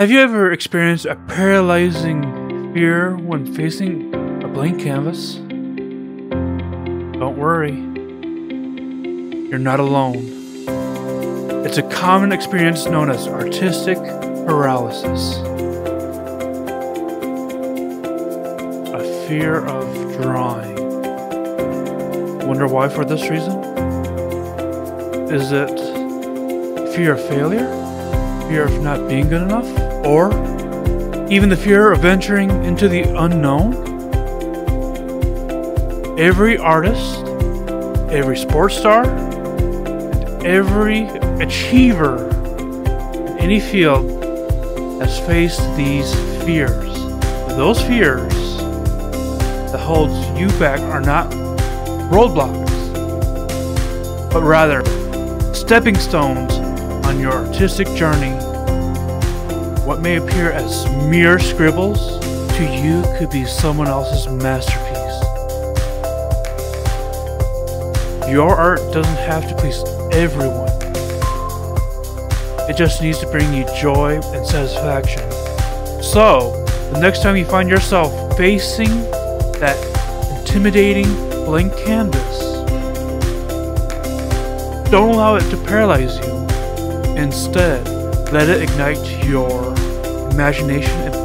Have you ever experienced a paralyzing fear when facing a blank canvas? Don't worry, you're not alone. It's a common experience known as artistic paralysis. A fear of drawing. Wonder why for this reason? Is it fear of failure? Fear of not being good enough? Or even the fear of venturing into the unknown? Every artist, every sports star, every achiever in any field has faced these fears. Those fears that holds you back are not roadblocks, but rather stepping stones on your artistic journey. What may appear as mere scribbles to you could be someone else's masterpiece. Your art doesn't have to please everyone. It just needs to bring you joy and satisfaction. So, the next time you find yourself facing that intimidating blank canvas, don't allow it to paralyze you. Instead, let it ignite your imagination and.